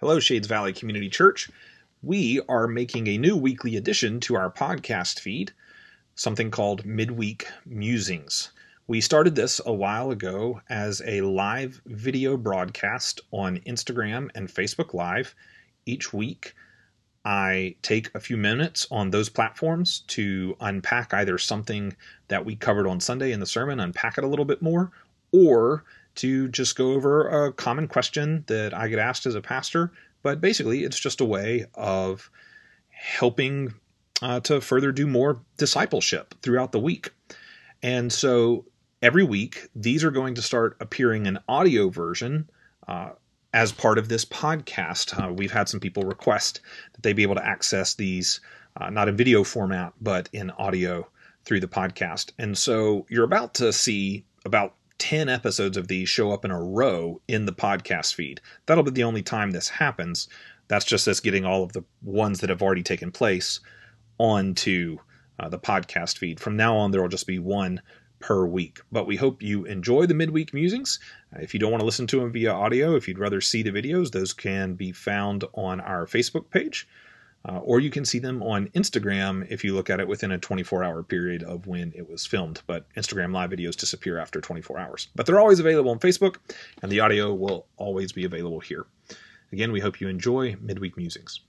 Hello, Shades Valley Community Church. We are making a new weekly addition to our podcast feed, something called Midweek Musings. We started this a while ago as a live video broadcast on Instagram and Facebook Live each week. I take a few minutes on those platforms to unpack either something that we covered on Sunday in the sermon, unpack it a little bit more, or to just go over a common question that I get asked as a pastor. But basically, it's just a way of helping uh, to further do more discipleship throughout the week. And so every week, these are going to start appearing in audio version. Uh, as part of this podcast, uh, we've had some people request that they be able to access these uh, not in video format, but in audio through the podcast. And so you're about to see about 10 episodes of these show up in a row in the podcast feed. That'll be the only time this happens. That's just us getting all of the ones that have already taken place onto uh, the podcast feed. From now on, there will just be one per week. But we hope you enjoy the midweek musings. If you don't want to listen to them via audio, if you'd rather see the videos, those can be found on our Facebook page. Uh, or you can see them on Instagram if you look at it within a 24 hour period of when it was filmed. But Instagram live videos disappear after 24 hours. But they're always available on Facebook, and the audio will always be available here. Again, we hope you enjoy Midweek Musings.